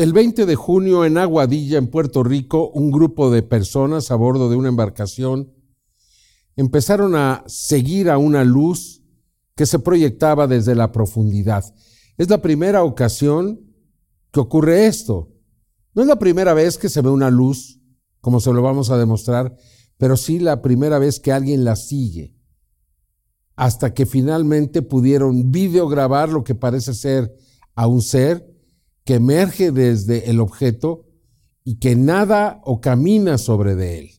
El 20 de junio en Aguadilla, en Puerto Rico, un grupo de personas a bordo de una embarcación empezaron a seguir a una luz que se proyectaba desde la profundidad. Es la primera ocasión que ocurre esto. No es la primera vez que se ve una luz, como se lo vamos a demostrar, pero sí la primera vez que alguien la sigue, hasta que finalmente pudieron videograbar lo que parece ser a un ser que emerge desde el objeto y que nada o camina sobre de él.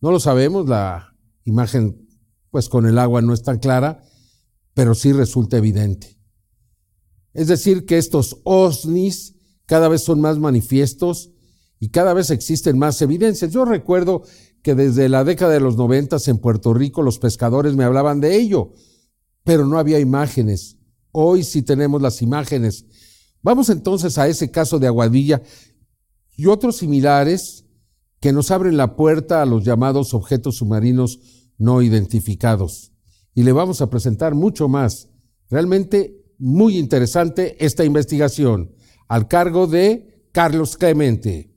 No lo sabemos, la imagen pues con el agua no es tan clara, pero sí resulta evidente. Es decir, que estos OSNIs cada vez son más manifiestos y cada vez existen más evidencias. Yo recuerdo que desde la década de los noventas en Puerto Rico los pescadores me hablaban de ello, pero no había imágenes. Hoy sí tenemos las imágenes Vamos entonces a ese caso de Aguadilla y otros similares que nos abren la puerta a los llamados objetos submarinos no identificados. Y le vamos a presentar mucho más. Realmente muy interesante esta investigación al cargo de Carlos Clemente.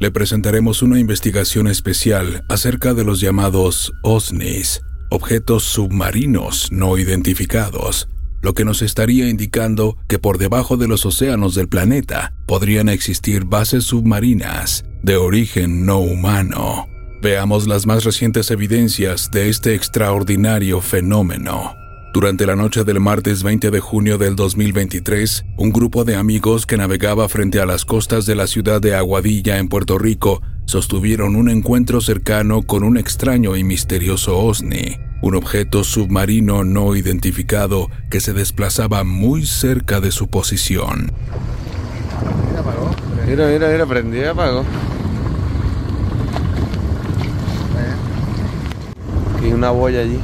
Le presentaremos una investigación especial acerca de los llamados OSNIs, objetos submarinos no identificados lo que nos estaría indicando que por debajo de los océanos del planeta podrían existir bases submarinas de origen no humano. Veamos las más recientes evidencias de este extraordinario fenómeno. Durante la noche del martes 20 de junio del 2023, un grupo de amigos que navegaba frente a las costas de la ciudad de Aguadilla en Puerto Rico sostuvieron un encuentro cercano con un extraño y misterioso OSNI, un objeto submarino no identificado que se desplazaba muy cerca de su posición. Mira, mira, mira, prendí y apagó. Hay una boya allí.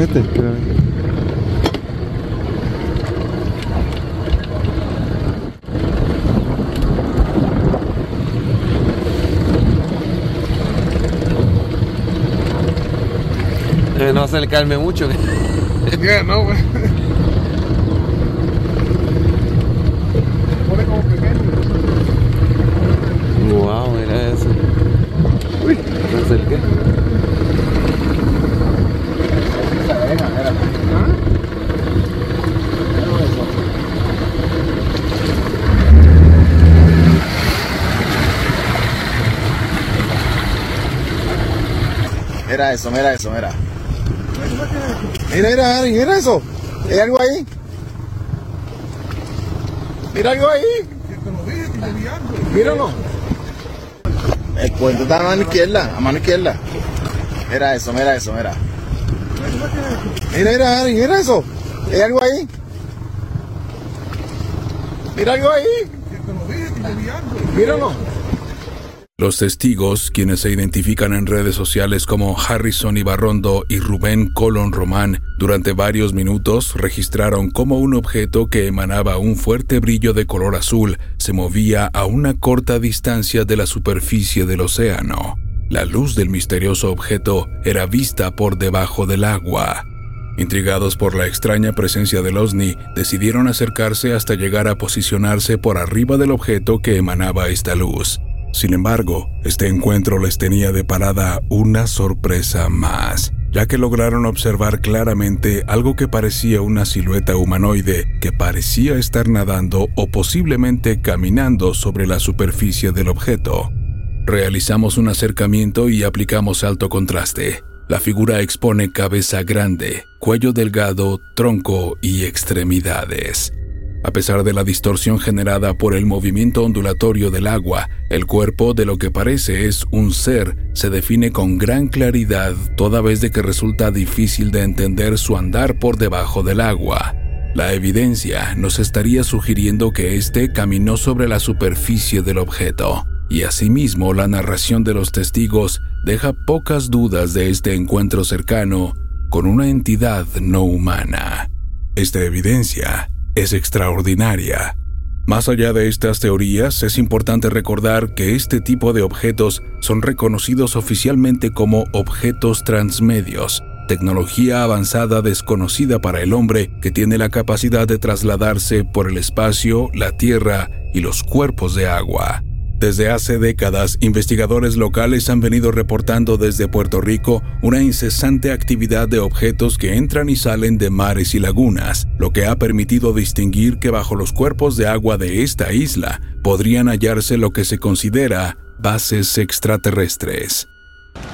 este, Eh, no acercarme mucho. Ya, no, güey. Pone como pequeño. Wow, mira eso. Uy, me acerqué. Mira eso, mira eso, mira. Mira, eso. ¿Hay algo ahí? Mira algo ahí. Míralo. El puente está a mano izquierda, a mano izquierda. Mira eso, mira eso, mira. Mira, mira, mira eso. ¿Hay algo ahí? Mira algo ahí. Míralo. Los testigos, quienes se identifican en redes sociales como Harrison Ibarrondo y Rubén Colon Román, durante varios minutos registraron cómo un objeto que emanaba un fuerte brillo de color azul se movía a una corta distancia de la superficie del océano. La luz del misterioso objeto era vista por debajo del agua. Intrigados por la extraña presencia del OSNI, decidieron acercarse hasta llegar a posicionarse por arriba del objeto que emanaba esta luz. Sin embargo, este encuentro les tenía de parada una sorpresa más, ya que lograron observar claramente algo que parecía una silueta humanoide que parecía estar nadando o posiblemente caminando sobre la superficie del objeto. Realizamos un acercamiento y aplicamos alto contraste. La figura expone cabeza grande, cuello delgado, tronco y extremidades. A pesar de la distorsión generada por el movimiento ondulatorio del agua, el cuerpo de lo que parece es un ser se define con gran claridad toda vez de que resulta difícil de entender su andar por debajo del agua. La evidencia nos estaría sugiriendo que éste caminó sobre la superficie del objeto, y asimismo la narración de los testigos deja pocas dudas de este encuentro cercano con una entidad no humana. Esta evidencia es extraordinaria. Más allá de estas teorías, es importante recordar que este tipo de objetos son reconocidos oficialmente como objetos transmedios, tecnología avanzada desconocida para el hombre que tiene la capacidad de trasladarse por el espacio, la tierra y los cuerpos de agua. Desde hace décadas, investigadores locales han venido reportando desde Puerto Rico una incesante actividad de objetos que entran y salen de mares y lagunas, lo que ha permitido distinguir que bajo los cuerpos de agua de esta isla podrían hallarse lo que se considera bases extraterrestres.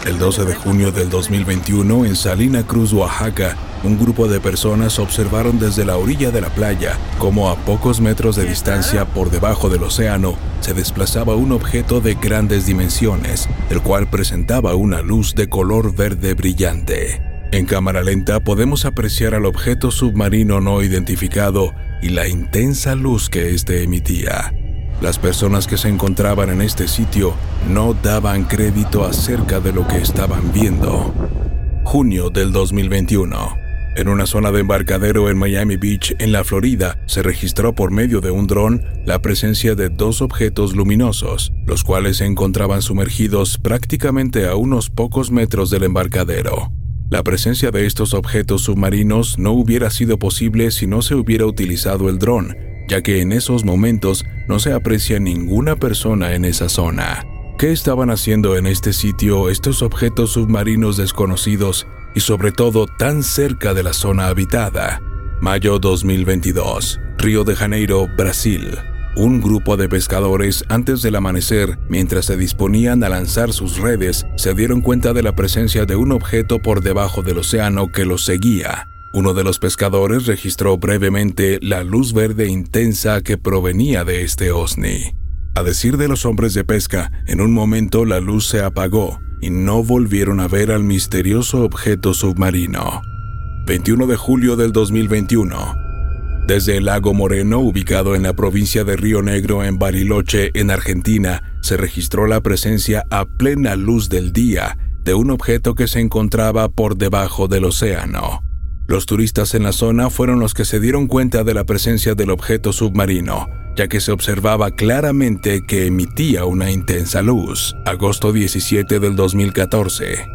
El 12 de junio del 2021, en Salina Cruz, Oaxaca, un grupo de personas observaron desde la orilla de la playa cómo a pocos metros de distancia por debajo del océano se desplazaba un objeto de grandes dimensiones, el cual presentaba una luz de color verde brillante. En cámara lenta podemos apreciar al objeto submarino no identificado y la intensa luz que éste emitía. Las personas que se encontraban en este sitio no daban crédito acerca de lo que estaban viendo. Junio del 2021. En una zona de embarcadero en Miami Beach, en la Florida, se registró por medio de un dron la presencia de dos objetos luminosos, los cuales se encontraban sumergidos prácticamente a unos pocos metros del embarcadero. La presencia de estos objetos submarinos no hubiera sido posible si no se hubiera utilizado el dron, ya que en esos momentos no se aprecia ninguna persona en esa zona. ¿Qué estaban haciendo en este sitio estos objetos submarinos desconocidos y sobre todo tan cerca de la zona habitada? Mayo 2022, Río de Janeiro, Brasil. Un grupo de pescadores antes del amanecer, mientras se disponían a lanzar sus redes, se dieron cuenta de la presencia de un objeto por debajo del océano que los seguía. Uno de los pescadores registró brevemente la luz verde intensa que provenía de este OSNI. A decir de los hombres de pesca, en un momento la luz se apagó y no volvieron a ver al misterioso objeto submarino. 21 de julio del 2021. Desde el lago Moreno, ubicado en la provincia de Río Negro en Bariloche, en Argentina, se registró la presencia a plena luz del día de un objeto que se encontraba por debajo del océano. Los turistas en la zona fueron los que se dieron cuenta de la presencia del objeto submarino, ya que se observaba claramente que emitía una intensa luz. Agosto 17 del 2014.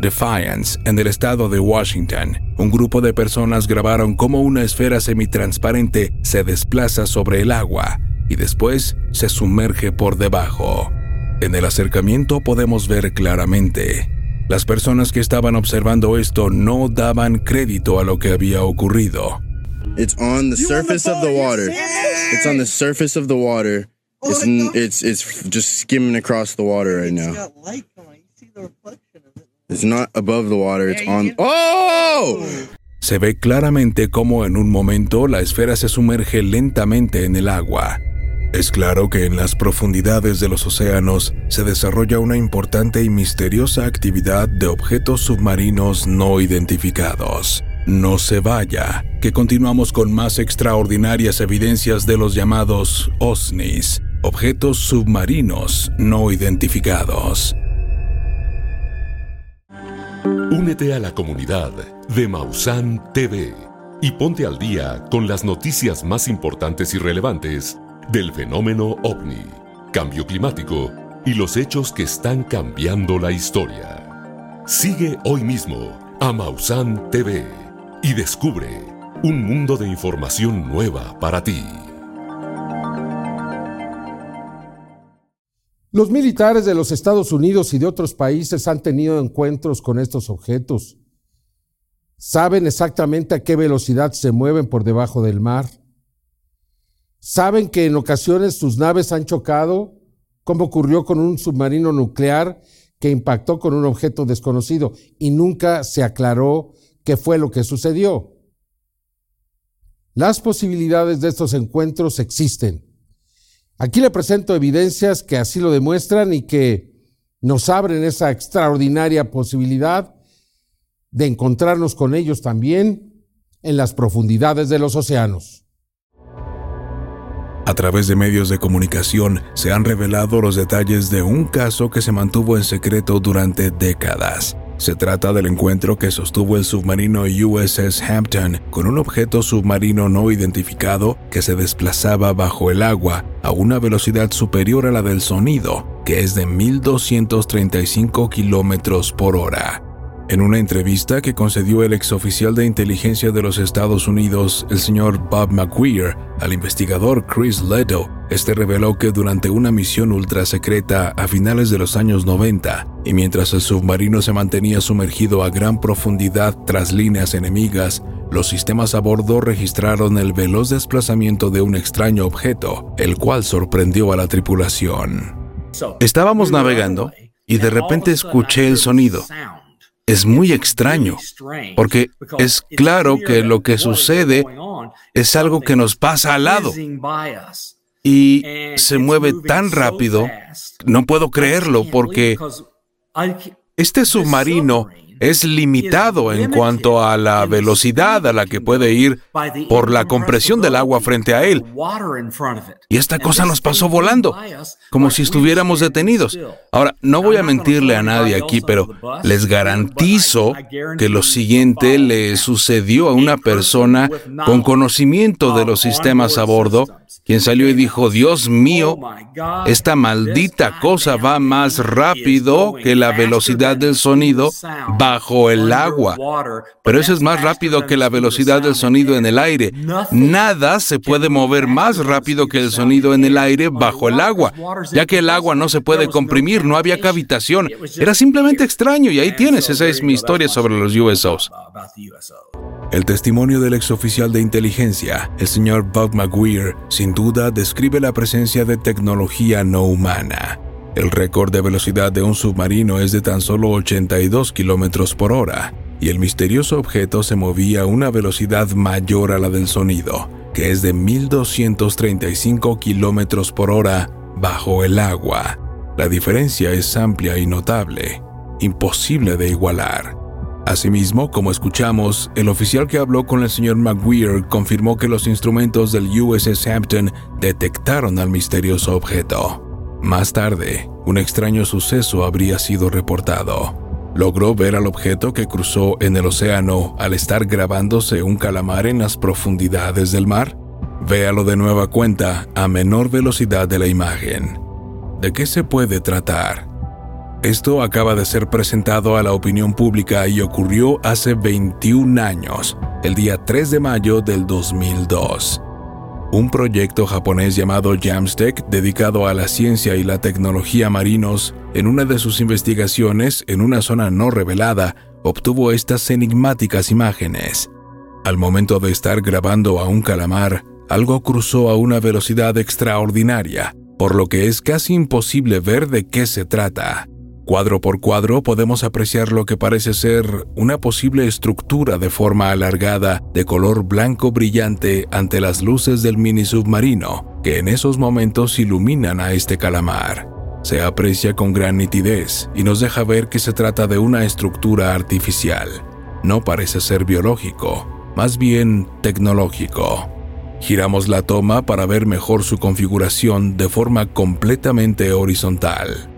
Defiance, en el estado de Washington, un grupo de personas grabaron cómo una esfera semitransparente se desplaza sobre el agua y después se sumerge por debajo. En el acercamiento podemos ver claramente las personas que estaban observando esto no daban crédito a lo que había ocurrido. It's on the surface of the water. It's on the surface of the water. It's, it's, it's just skimming across the water right now. It's not above the water, it's on. ¡Oh! Se ve claramente cómo en un momento la esfera se sumerge lentamente en el agua es claro que en las profundidades de los océanos se desarrolla una importante y misteriosa actividad de objetos submarinos no identificados. No se vaya, que continuamos con más extraordinarias evidencias de los llamados OSNIs, objetos submarinos no identificados. Únete a la comunidad de Mausan TV y ponte al día con las noticias más importantes y relevantes del fenómeno ovni, cambio climático y los hechos que están cambiando la historia. Sigue hoy mismo a Mausan TV y descubre un mundo de información nueva para ti. Los militares de los Estados Unidos y de otros países han tenido encuentros con estos objetos. Saben exactamente a qué velocidad se mueven por debajo del mar Saben que en ocasiones sus naves han chocado, como ocurrió con un submarino nuclear que impactó con un objeto desconocido y nunca se aclaró qué fue lo que sucedió. Las posibilidades de estos encuentros existen. Aquí le presento evidencias que así lo demuestran y que nos abren esa extraordinaria posibilidad de encontrarnos con ellos también en las profundidades de los océanos. A través de medios de comunicación se han revelado los detalles de un caso que se mantuvo en secreto durante décadas. Se trata del encuentro que sostuvo el submarino USS Hampton con un objeto submarino no identificado que se desplazaba bajo el agua a una velocidad superior a la del sonido, que es de 1.235 kilómetros por hora. En una entrevista que concedió el exoficial de inteligencia de los Estados Unidos, el señor Bob McGuire, al investigador Chris Leto, este reveló que durante una misión ultra secreta a finales de los años 90, y mientras el submarino se mantenía sumergido a gran profundidad tras líneas enemigas, los sistemas a bordo registraron el veloz desplazamiento de un extraño objeto, el cual sorprendió a la tripulación. Estábamos navegando y de repente escuché el sonido es muy extraño, porque es claro que lo que sucede es algo que nos pasa al lado y se mueve tan rápido, no puedo creerlo porque este submarino es limitado en cuanto a la velocidad a la que puede ir por la compresión del agua frente a él. Y esta cosa nos pasó volando, como si estuviéramos detenidos. Ahora, no voy a mentirle a nadie aquí, pero les garantizo que lo siguiente le sucedió a una persona con conocimiento de los sistemas a bordo quien salió y dijo, Dios mío, esta maldita cosa va más rápido que la velocidad del sonido bajo el agua. Pero eso es más rápido que la velocidad del sonido en el aire. Nada se puede mover más rápido que el sonido en el aire bajo el agua, ya que el agua no se puede comprimir, no había cavitación. Era simplemente extraño y ahí tienes, esa es mi historia sobre los USOs. El testimonio del exoficial de inteligencia, el señor Bob McGuire, sin duda describe la presencia de tecnología no humana. El récord de velocidad de un submarino es de tan solo 82 kilómetros por hora, y el misterioso objeto se movía a una velocidad mayor a la del sonido, que es de 1235 kilómetros por hora bajo el agua. La diferencia es amplia y notable, imposible de igualar. Asimismo, como escuchamos, el oficial que habló con el señor McGuire confirmó que los instrumentos del USS Hampton detectaron al misterioso objeto. Más tarde, un extraño suceso habría sido reportado. Logró ver al objeto que cruzó en el océano al estar grabándose un calamar en las profundidades del mar. Véalo de nueva cuenta a menor velocidad de la imagen. ¿De qué se puede tratar? Esto acaba de ser presentado a la opinión pública y ocurrió hace 21 años, el día 3 de mayo del 2002. Un proyecto japonés llamado Jamstec, dedicado a la ciencia y la tecnología marinos, en una de sus investigaciones en una zona no revelada, obtuvo estas enigmáticas imágenes. Al momento de estar grabando a un calamar, algo cruzó a una velocidad extraordinaria, por lo que es casi imposible ver de qué se trata. Cuadro por cuadro podemos apreciar lo que parece ser una posible estructura de forma alargada de color blanco brillante ante las luces del mini submarino, que en esos momentos iluminan a este calamar. Se aprecia con gran nitidez y nos deja ver que se trata de una estructura artificial. No parece ser biológico, más bien tecnológico. Giramos la toma para ver mejor su configuración de forma completamente horizontal.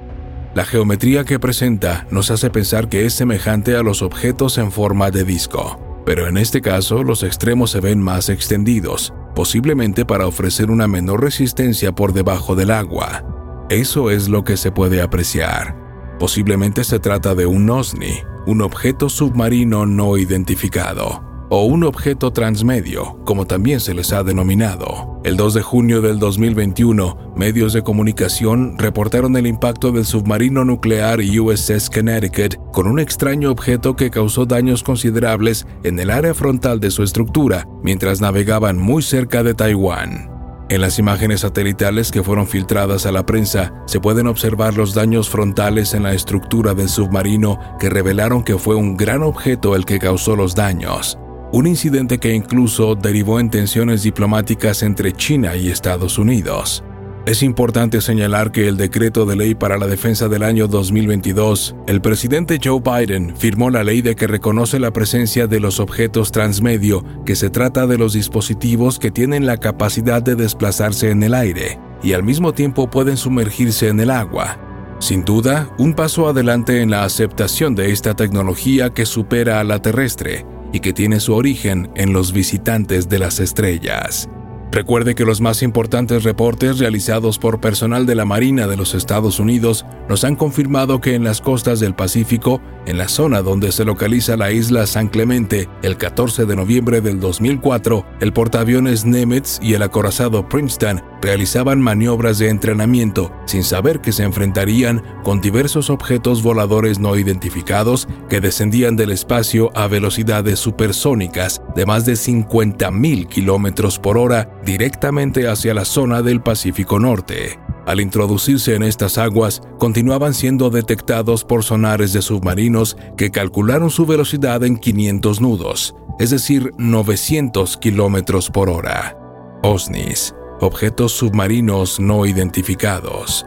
La geometría que presenta nos hace pensar que es semejante a los objetos en forma de disco, pero en este caso los extremos se ven más extendidos, posiblemente para ofrecer una menor resistencia por debajo del agua. Eso es lo que se puede apreciar. Posiblemente se trata de un OSNI, un objeto submarino no identificado o un objeto transmedio, como también se les ha denominado. El 2 de junio del 2021, medios de comunicación reportaron el impacto del submarino nuclear USS Connecticut con un extraño objeto que causó daños considerables en el área frontal de su estructura mientras navegaban muy cerca de Taiwán. En las imágenes satelitales que fueron filtradas a la prensa se pueden observar los daños frontales en la estructura del submarino que revelaron que fue un gran objeto el que causó los daños un incidente que incluso derivó en tensiones diplomáticas entre China y Estados Unidos. Es importante señalar que el decreto de ley para la defensa del año 2022, el presidente Joe Biden firmó la ley de que reconoce la presencia de los objetos transmedio, que se trata de los dispositivos que tienen la capacidad de desplazarse en el aire y al mismo tiempo pueden sumergirse en el agua. Sin duda, un paso adelante en la aceptación de esta tecnología que supera a la terrestre y que tiene su origen en los visitantes de las estrellas. Recuerde que los más importantes reportes realizados por personal de la Marina de los Estados Unidos nos han confirmado que en las costas del Pacífico, en la zona donde se localiza la isla San Clemente, el 14 de noviembre del 2004, el portaaviones Nemetz y el acorazado Princeton realizaban maniobras de entrenamiento sin saber que se enfrentarían con diversos objetos voladores no identificados que descendían del espacio a velocidades supersónicas de más de 50.000 kilómetros por hora directamente hacia la zona del Pacífico Norte. Al introducirse en estas aguas, continuaban siendo detectados por sonares de submarinos que calcularon su velocidad en 500 nudos, es decir, 900 kilómetros por hora. OSNIs, objetos submarinos no identificados.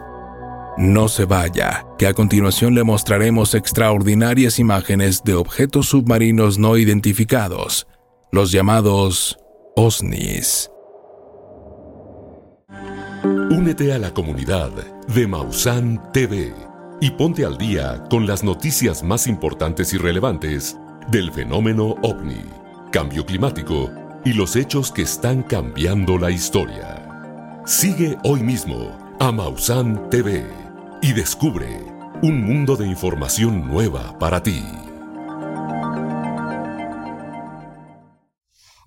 No se vaya, que a continuación le mostraremos extraordinarias imágenes de objetos submarinos no identificados, los llamados OSNIs. Únete a la comunidad de Mausan TV y ponte al día con las noticias más importantes y relevantes del fenómeno ovni, cambio climático y los hechos que están cambiando la historia. Sigue hoy mismo a Mausan TV y descubre un mundo de información nueva para ti.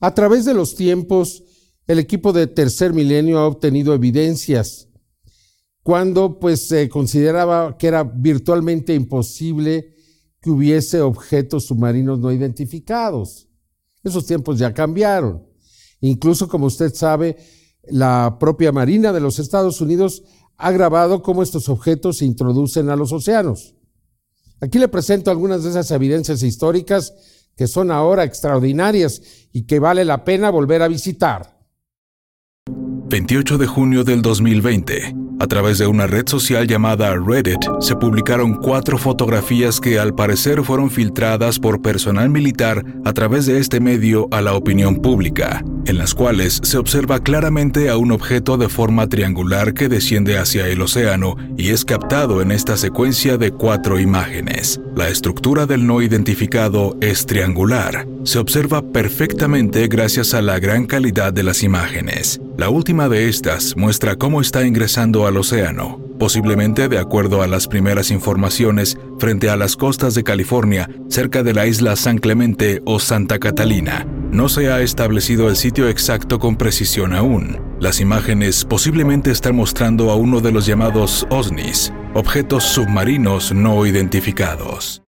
A través de los tiempos, el equipo de Tercer Milenio ha obtenido evidencias cuando pues se consideraba que era virtualmente imposible que hubiese objetos submarinos no identificados. Esos tiempos ya cambiaron. Incluso, como usted sabe, la propia Marina de los Estados Unidos ha grabado cómo estos objetos se introducen a los océanos. Aquí le presento algunas de esas evidencias históricas que son ahora extraordinarias y que vale la pena volver a visitar. 28 de junio del 2020, a través de una red social llamada Reddit, se publicaron cuatro fotografías que al parecer fueron filtradas por personal militar a través de este medio a la opinión pública, en las cuales se observa claramente a un objeto de forma triangular que desciende hacia el océano y es captado en esta secuencia de cuatro imágenes. La estructura del no identificado es triangular. Se observa perfectamente gracias a la gran calidad de las imágenes. La última de estas muestra cómo está ingresando al océano, posiblemente de acuerdo a las primeras informaciones frente a las costas de California, cerca de la isla San Clemente o Santa Catalina. No se ha establecido el sitio exacto con precisión aún. Las imágenes posiblemente están mostrando a uno de los llamados OSNIs, objetos submarinos no identificados.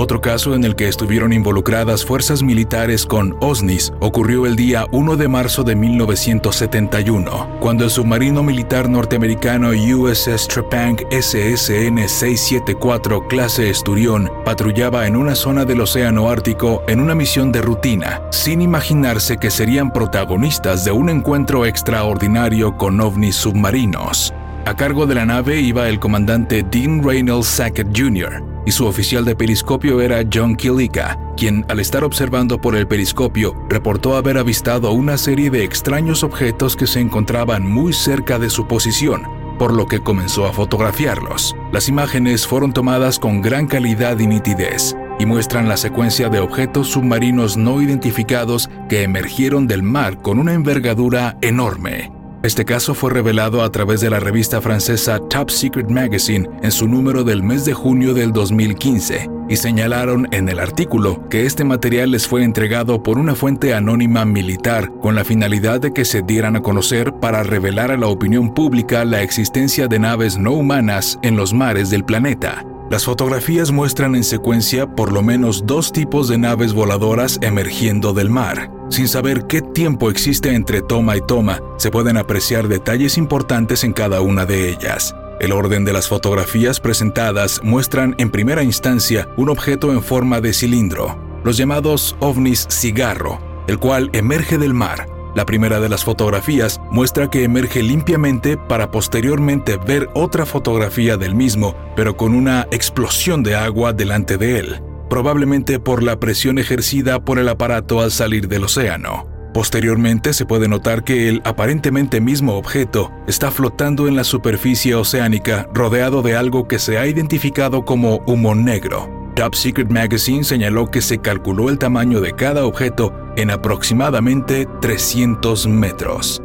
Otro caso en el que estuvieron involucradas fuerzas militares con OSNIs ocurrió el día 1 de marzo de 1971, cuando el submarino militar norteamericano USS Trepang SSN 674 clase Esturión patrullaba en una zona del Océano Ártico en una misión de rutina, sin imaginarse que serían protagonistas de un encuentro extraordinario con ovnis submarinos. A cargo de la nave iba el comandante Dean Reynolds Sackett Jr., y su oficial de periscopio era John Killica, quien al estar observando por el periscopio reportó haber avistado una serie de extraños objetos que se encontraban muy cerca de su posición, por lo que comenzó a fotografiarlos. Las imágenes fueron tomadas con gran calidad y nitidez y muestran la secuencia de objetos submarinos no identificados que emergieron del mar con una envergadura enorme. Este caso fue revelado a través de la revista francesa Top Secret Magazine en su número del mes de junio del 2015 y señalaron en el artículo que este material les fue entregado por una fuente anónima militar con la finalidad de que se dieran a conocer para revelar a la opinión pública la existencia de naves no humanas en los mares del planeta. Las fotografías muestran en secuencia por lo menos dos tipos de naves voladoras emergiendo del mar. Sin saber qué tiempo existe entre toma y toma, se pueden apreciar detalles importantes en cada una de ellas. El orden de las fotografías presentadas muestran en primera instancia un objeto en forma de cilindro, los llamados ovnis cigarro, el cual emerge del mar. La primera de las fotografías muestra que emerge limpiamente para posteriormente ver otra fotografía del mismo, pero con una explosión de agua delante de él, probablemente por la presión ejercida por el aparato al salir del océano. Posteriormente se puede notar que el aparentemente mismo objeto está flotando en la superficie oceánica rodeado de algo que se ha identificado como humo negro. Top Secret Magazine señaló que se calculó el tamaño de cada objeto en aproximadamente 300 metros.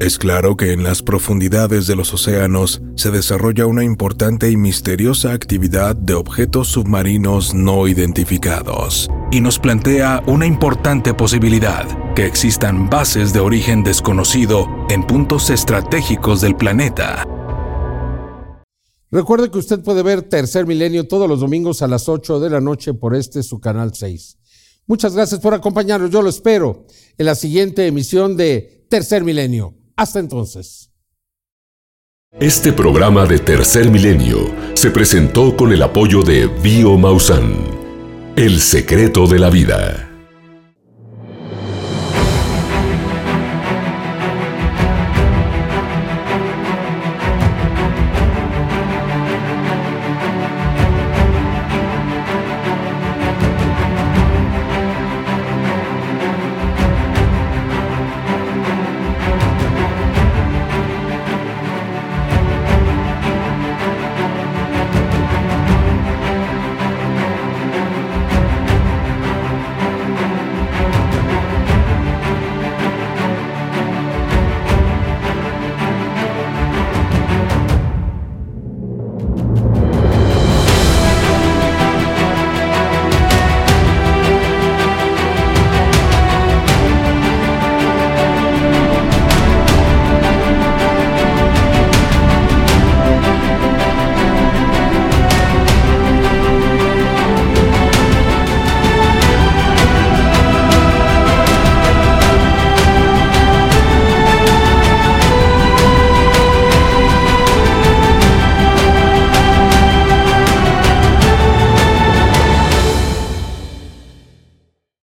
Es claro que en las profundidades de los océanos se desarrolla una importante y misteriosa actividad de objetos submarinos no identificados, y nos plantea una importante posibilidad, que existan bases de origen desconocido en puntos estratégicos del planeta. Recuerde que usted puede ver Tercer Milenio todos los domingos a las 8 de la noche por este su canal 6. Muchas gracias por acompañarnos. Yo lo espero en la siguiente emisión de Tercer Milenio. Hasta entonces. Este programa de Tercer Milenio se presentó con el apoyo de Bio Mausan, El secreto de la vida.